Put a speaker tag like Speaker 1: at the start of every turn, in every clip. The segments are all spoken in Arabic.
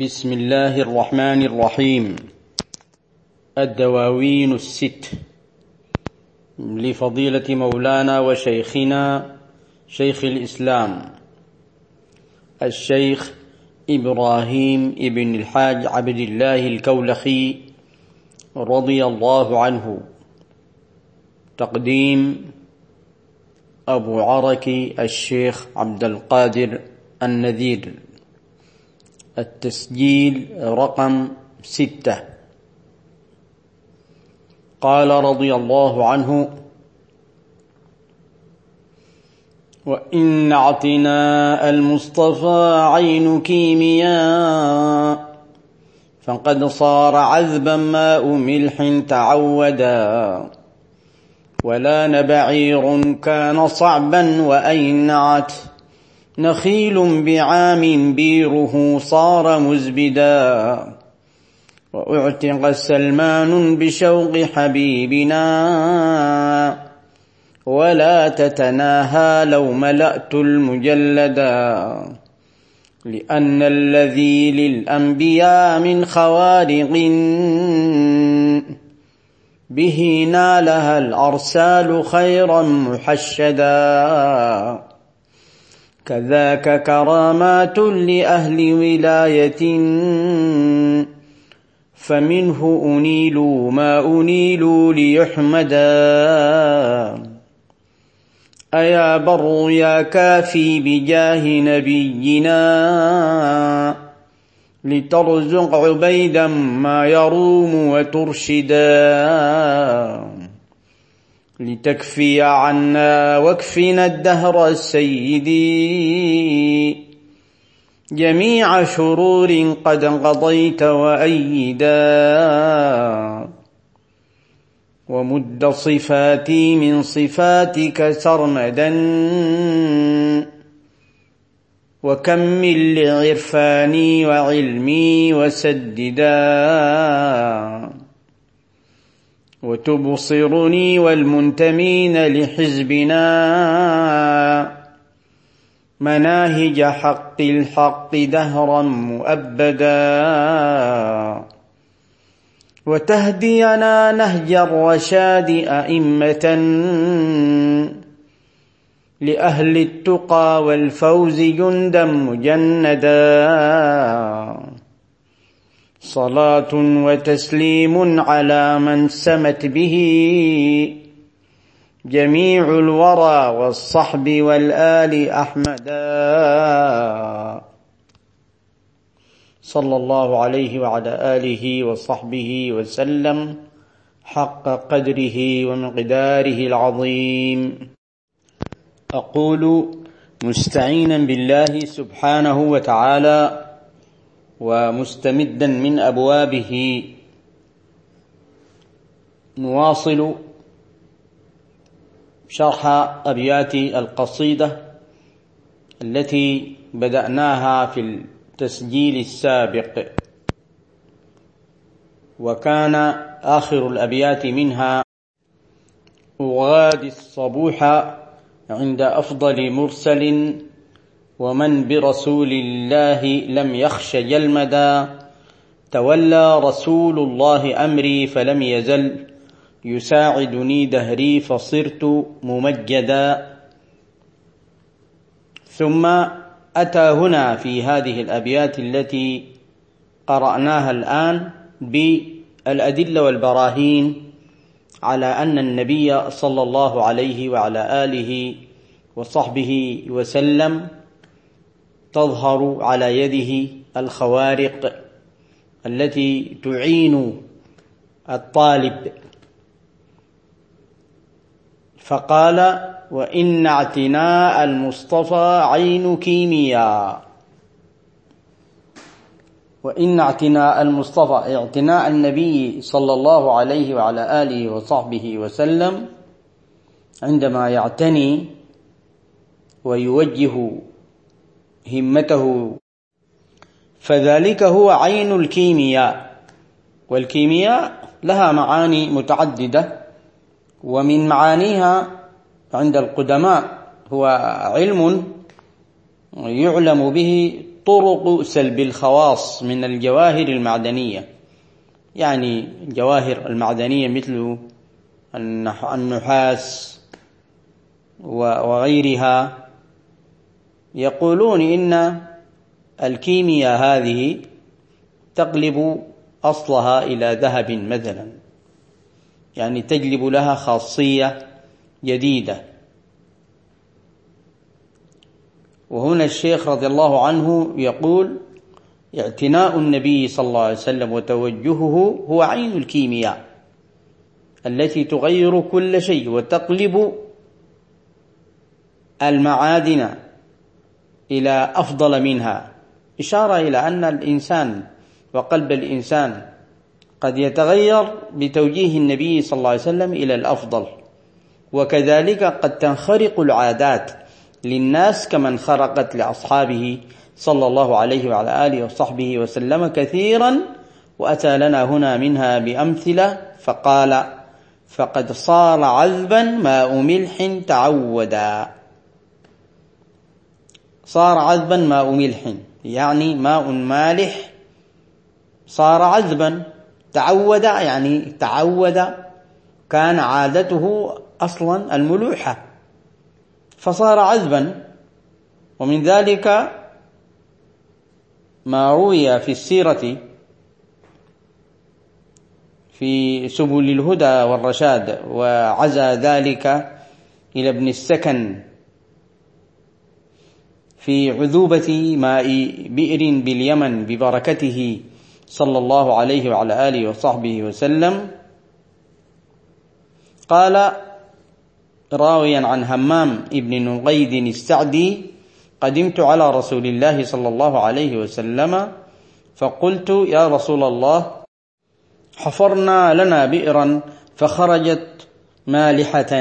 Speaker 1: بسم الله الرحمن الرحيم. الدواوين الست. لفضيلة مولانا وشيخنا شيخ الإسلام الشيخ إبراهيم ابن الحاج عبد الله الكولخي رضي الله عنه. تقديم أبو عركي الشيخ عبد القادر النذير. التسجيل رقم ستة. قال رضي الله عنه وإن اعتناء المصطفى عين كيمياء فقد صار عذبا ماء ملح تعودا. ولا بعير كان صعبا وأينعت. نخيل بعام بيره صار مزبدا وأعتق سلمان بشوق حبيبنا ولا تتناهى لو ملأت المجلدا لأن الذي للأنبياء من خوارق به نالها الأرسال خيرا محشدا كذاك كرامات لأهل ولاية. فمنه أنيلوا ما أنيلوا ليحمدا. أيا بر يا كافي بجاه نبينا. لترزق عبيدا ما يروم وترشدا. لتكفي عنا واكفنا الدهر السيدي. جميع شرور قد قضيت وأيدا. ومد صفاتي من صفاتك سرمدا. وكمل لعرفاني وعلمي وسددا. وتبصرني والمنتمين لحزبنا. مناهج حق الحق دهرا مؤبدا. وتهدينا نهج الرشاد أئمة. لأهل التقى والفوز جندا مجندا. صلاة وتسليم على من سمت به. جميع الورى والصحب والآل أحمدا. صلى الله عليه وعلى آله وصحبه وسلم حق قدره ومقداره العظيم. أقول مستعينا بالله سبحانه وتعالى ومستمدا من أبوابه. نواصل شرح أبيات القصيدة التي بدأناها في التسجيل السابق. وكان آخر الأبيات منها أغادي الصبوح عند أفضل مرسل ومن برسول الله لم يخش جلمدا تولى رسول الله أمري فلم يزل يساعدني دهري فصرت ممجدا. ثم أتى هنا في هذه الأبيات التي قرأناها الآن بالأدلة والبراهين على أن النبي صلى الله عليه وعلى آله وصحبه وسلم تظهر على يده الخوارق التي تعين الطالب. فقال وإن اعتناء المصطفى عين كيمياء وإن اعتناء المصطفى اعتناء النبي صلى الله عليه وعلى آله وصحبه وسلم عندما يعتني ويوجه همته. فذلك هو عين الكيمياء. والكيمياء لها معاني متعددة ومن معانيها عند القدماء هو علم يعلم به طرق سلب الخواص من الجواهر المعدنية. يعني الجواهر المعدنية مثل النحاس وغيرها. يقولون إن الكيمياء هذه تقلب أصلها إلى ذهب مثلا. يعني تجلب لها خاصية جديدة. وهنا الشيخ رضي الله عنه يقول اعتناء النبي صلى الله عليه وسلم وتوجهه هو عين الكيمياء التي تغير كل شيء وتقلب المعادن. إلى أفضل منها. إشارة إلى أن الإنسان وقلب الإنسان قد يتغير بتوجيه النبي صلى الله عليه وسلم إلى الأفضل. وكذلك قد تنخرق العادات للناس كما انخرقت لأصحابه صلى الله عليه وعلى آله وصحبه وسلم كثيرا وأتى لنا هنا منها بأمثلة فقال فقد صار عذبا ماء ملح تعودا. صار عذبا ماء ملح يعني ماء مالح صار عذبا. تعود يعني تعود. كان عادته أصلا الملوحة. فصار عذبا. ومن ذلك ما روي في السيرة في سبل الهدى والرشاد وعزى ذلك إلى ابن السكن. في عذوبة ماء بئر باليمن ببركته صلى الله عليه وعلى آله وصحبه وسلم. قال راويا عن همام ابن نقيد السعدي قدمت على رسول الله صلى الله عليه وسلم فقلت يا رسول الله حفرنا لنا بئرا فخرجت مالحة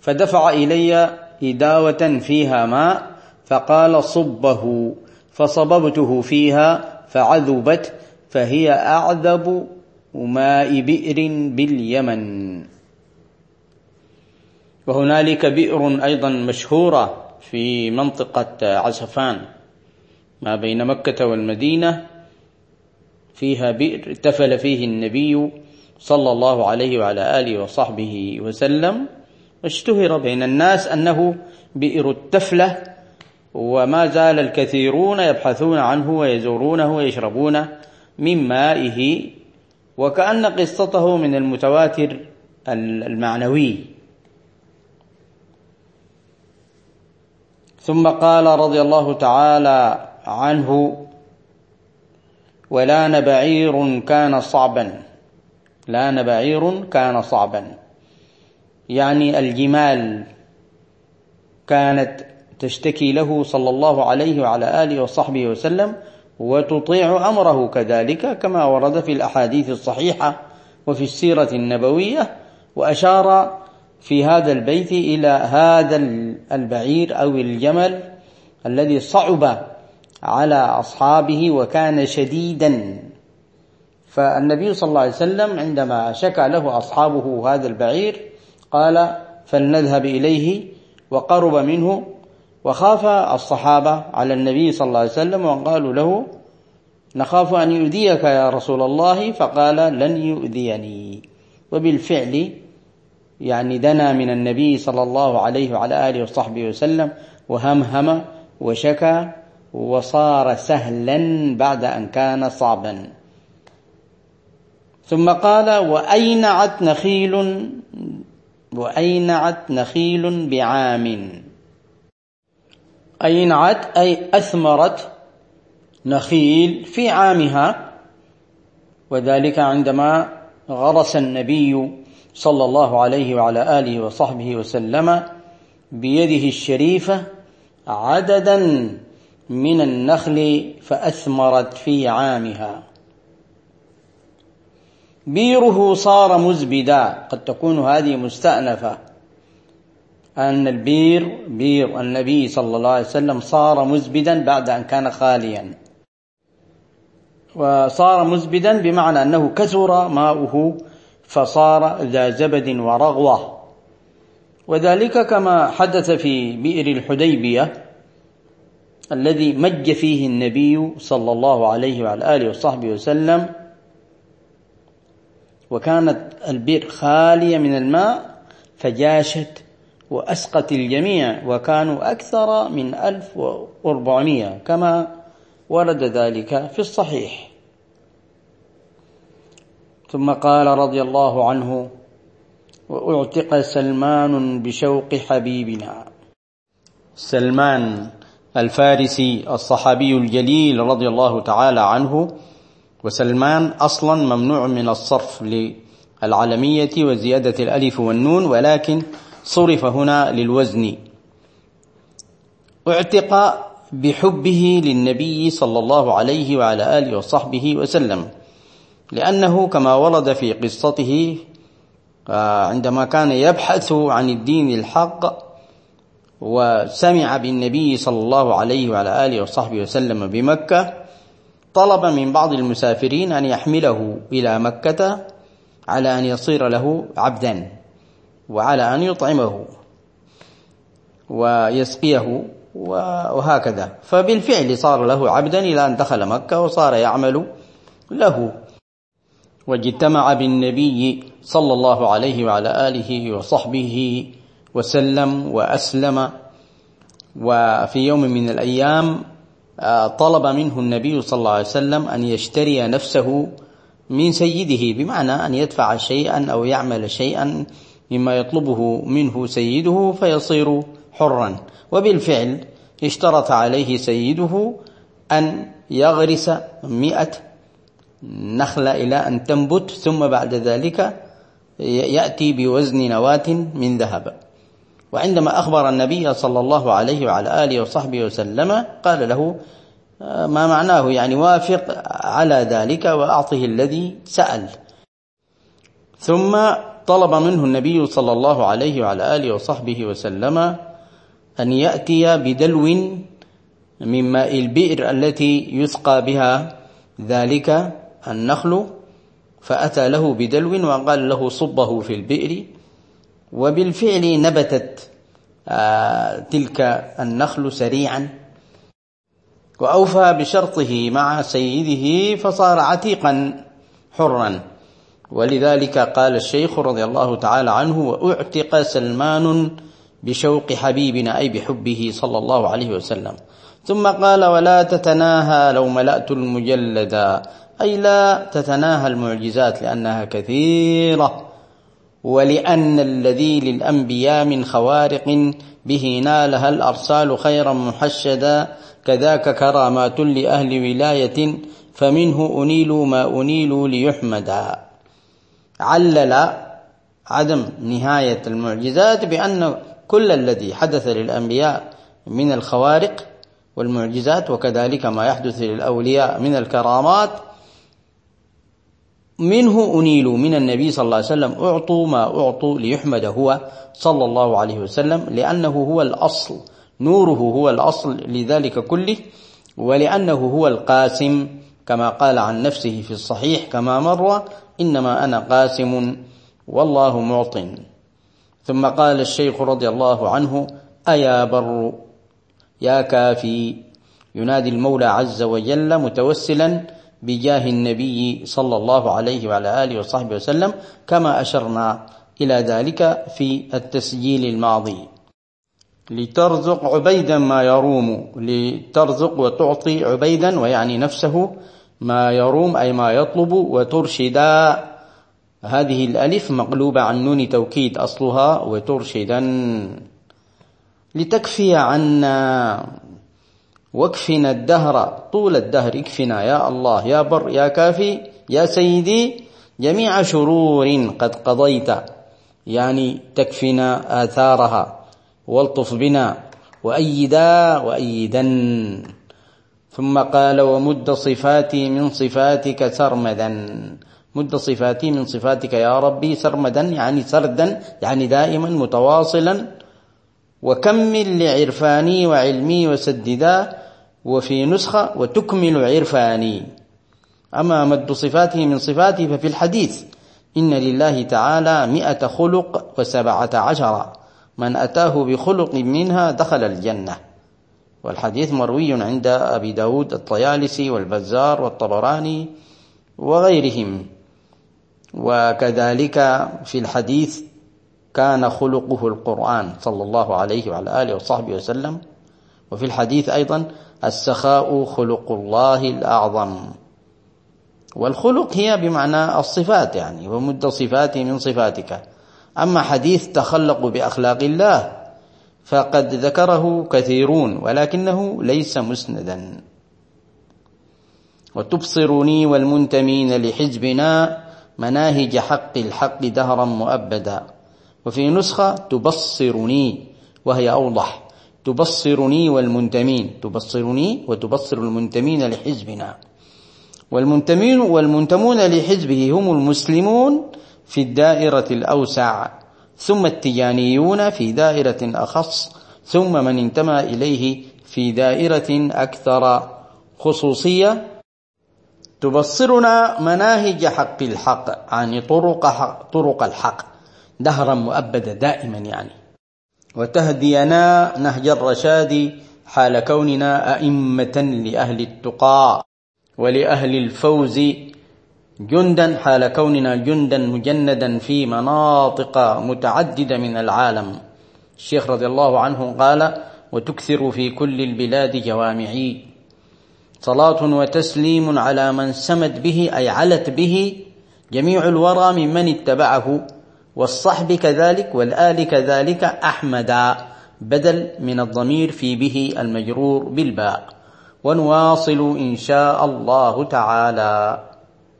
Speaker 1: فدفع إلي إداوة فيها ماء فقال صبه فصببته فيها فعذبت فهي أعذب ماء بئر باليمن. وهنالك بئر أيضا مشهورة في منطقة عسفان ما بين مكة والمدينة. فيها بئر تفل فيه النبي صلى الله عليه وعلى آله وصحبه وسلم. واشتهر بين الناس أنه بئر التفلة وما زال الكثيرون يبحثون عنه ويزورونه ويشربون من مائه وكأن قصته من المتواتر المعنوي. ثم قال رضي الله تعالى عنه ولان بعير كان صعبا. لأن بعير كان صعبا. يعني الجمال كانت تشتكي له صلى الله عليه وعلى آله وصحبه وسلم وتطيع أمره كذلك كما ورد في الأحاديث الصحيحة وفي السيرة النبوية وأشار في هذا البيت إلى هذا البعير أو الجمل الذي صعب على أصحابه وكان شديدا. فالنبي صلى الله عليه وسلم عندما شكى له أصحابه هذا البعير قال فلنذهب إليه وقرب منه وخاف الصحابة على النبي صلى الله عليه وسلم وقالوا له نخاف أن يؤذيك يا رسول الله فقال لن يؤذيني. وبالفعل يعني دنا من النبي صلى الله عليه وعلى آله وصحبه وسلم وهمهم وشكى وصار سهلا بعد أن كان صعبا. ثم قال وأينعت نخيل وأينعت نخيل بعام؟ أينعت أي أثمرت نخيل في عامها. وذلك عندما غرس النبي صلى الله عليه وعلى آله وصحبه وسلم بيده الشريفة عددا من النخل فأثمرت في عامها. بيره صار مزبدا قد تكون هذه مستأنفة. أن البير بير النبي صلى الله عليه وسلم صار مزبدا بعد أن كان خاليا. وصار مزبدا بمعنى أنه كثر ماؤه فصار ذا زبد ورغوة. وذلك كما حدث في بئر الحديبية الذي مج فيه النبي صلى الله عليه وعلى آله وصحبه وسلم. وكانت البئر خالية من الماء فجاشت وأسقت الجميع وكانوا أكثر من ألف وأربعمائة كما ورد ذلك في الصحيح. ثم قال رضي الله عنه وأعتق سلمان بشوق حبيبنا. سلمان الفارسي الصحابي الجليل رضي الله تعالى عنه وسلمان أصلا ممنوع من الصرف للعلمية وزيادة الألف والنون ولكن صرف هنا للوزن. اعتق بحبه للنبي صلى الله عليه وعلى آله وصحبه وسلم لأنه كما ورد في قصته آه، عندما كان يبحث عن الدين الحق وسمع بالنبي صلى الله عليه وعلى آله وصحبه وسلم بمكة طلب من بعض المسافرين أن يحمله إلى مكة على أن يصير له عبدا. وعلى أن يطعمه ويسقيه وهكذا. فبالفعل صار له عبدا إلى أن دخل مكة وصار يعمل له. واجتمع بالنبي صلى الله عليه وعلى آله وصحبه وسلم وأسلم. وفي يوم من الأيام آه، طلب منه النبي صلى الله عليه وسلم أن يشتري نفسه من سيده بمعنى أن يدفع شيئا أو يعمل شيئا مما يطلبه منه سيده فيصير حرا. وبالفعل اشترط عليه سيده أن يغرس مئة نخلة إلى أن تنبت ثم بعد ذلك يأتي بوزن نواة من ذهب. وعندما أخبر النبي صلى الله عليه وعلى آله وصحبه وسلم قال له ما معناه؟ يعني وافق على ذلك وأعطه الذي سأل. ثم طلب منه النبي صلى الله عليه وعلى آله وصحبه وسلم أن يأتي بدلو من ماء البئر التي يسقى بها ذلك النخل فأتى له بدلو وقال له صبه في البئر وبالفعل نبتت آه، تلك النخل سريعا. وأوفى بشرطه مع سيده فصار عتيقا حرا. ولذلك قال الشيخ رضي الله تعالى عنه وأعتق سلمان بشوق حبيبنا أي بحبه صلى الله عليه وسلم. ثم قال ولا تتناهى لو ملأت المجلدا أي لا تتناهى المعجزات لأنها كثيرة ولأن الذي للأنبياء من خوارق به نالها الأرسال خيرا محشدا كذاك كرامات لأهل ولاية فمنه أنيل ما أنيل ليحمدا. علل عدم نهاية المعجزات بأن كل الذي حدث للأنبياء من الخوارق والمعجزات وكذلك ما يحدث للأولياء من الكرامات منه أنيلوا من النبي صلى الله عليه وسلم أعطوا ما أعطوا ليحمد هو صلى الله عليه وسلم لأنه هو الأصل نوره هو الأصل لذلك كله ولأنه هو القاسم كما قال عن نفسه في الصحيح كما مر إنما أنا قاسم والله معطٍ ثم قال الشيخ رضي الله عنه أيا بر يا كافي. ينادي المولى عز وجل متوسلا بجاه النبي صلى الله عليه وعلى آله وصحبه وسلم كما أشرنا إلى ذلك في التسجيل الماضي. لترزق عبيدا ما يروم لترزق وتعطي عبيدا ويعني نفسه ما يروم أي ما يطلب وترشدا هذه الألف مقلوبة عن نون توكيد أصلها وترشدا. لتكفي عنا واكفنا الدهر طول الدهر اكفنا. يا الله يا بر يا كافي يا سيدي جميع شرور قد قضيت. يعني تكفنا آثارها والطف بنا وأيدا وأيدا. ثم قال ومد صفاتي من صفاتك سرمدا. مد صفاتي من صفاتك يا ربي سرمدا يعني سردا يعني دائما متواصلا. وكمل لعرفاني وعلمي وسددا وفي نسخة وتكمل عرفاني. أما مد صفاته من صفاته ففي الحديث إن لله تعالى مئة خلق وسبعة عشر. من أتاه بخلق منها دخل الجنة. والحديث مروي عند أبي داود الطيالسي والبزار والطبراني وغيرهم. وكذلك في الحديث كان خلقه القرآن صلى الله عليه وعلى آله وصحبه وسلم. وفي الحديث أيضا السخاء خلق الله الأعظم. والخلق هي بمعنى الصفات يعني ومد صفاتي من صفاتك. أما حديث تخلق بأخلاق الله فقد ذكره كثيرون ولكنه ليس مسندا. وتبصرني والمنتمين لحزبنا مناهج حق الحق دهرا مؤبدا. وفي نسخة تبصرني وهي أوضح. تبصرني والمنتمين. تبصرني وتبصر المنتمين لحزبنا. والمنتمين والمنتمون لحزبه هم المسلمون في الدائرة الأوسع. ثم التيانيون في دائرة أخص ثم من انتمى إليه في دائرة أكثر خصوصية. تبصرنا مناهج حق الحق يعني طرق حق طرق الحق دهرا مؤبدا دائما يعني. وتهدينا نهج الرشاد حال كوننا أئمة لأهل التقى ولأهل الفوز جندا حال كوننا جندا مجندا في مناطق متعددة من العالم. الشيخ رضي الله عنه قال وتكثر في كل البلاد جوامعي. صلاة وتسليم على من سمت به أي علت به جميع الورى ممن اتبعه والصحب كذلك والآل كذلك أحمدا بدل من الضمير في به المجرور بالباء. ونواصل إن شاء الله تعالى.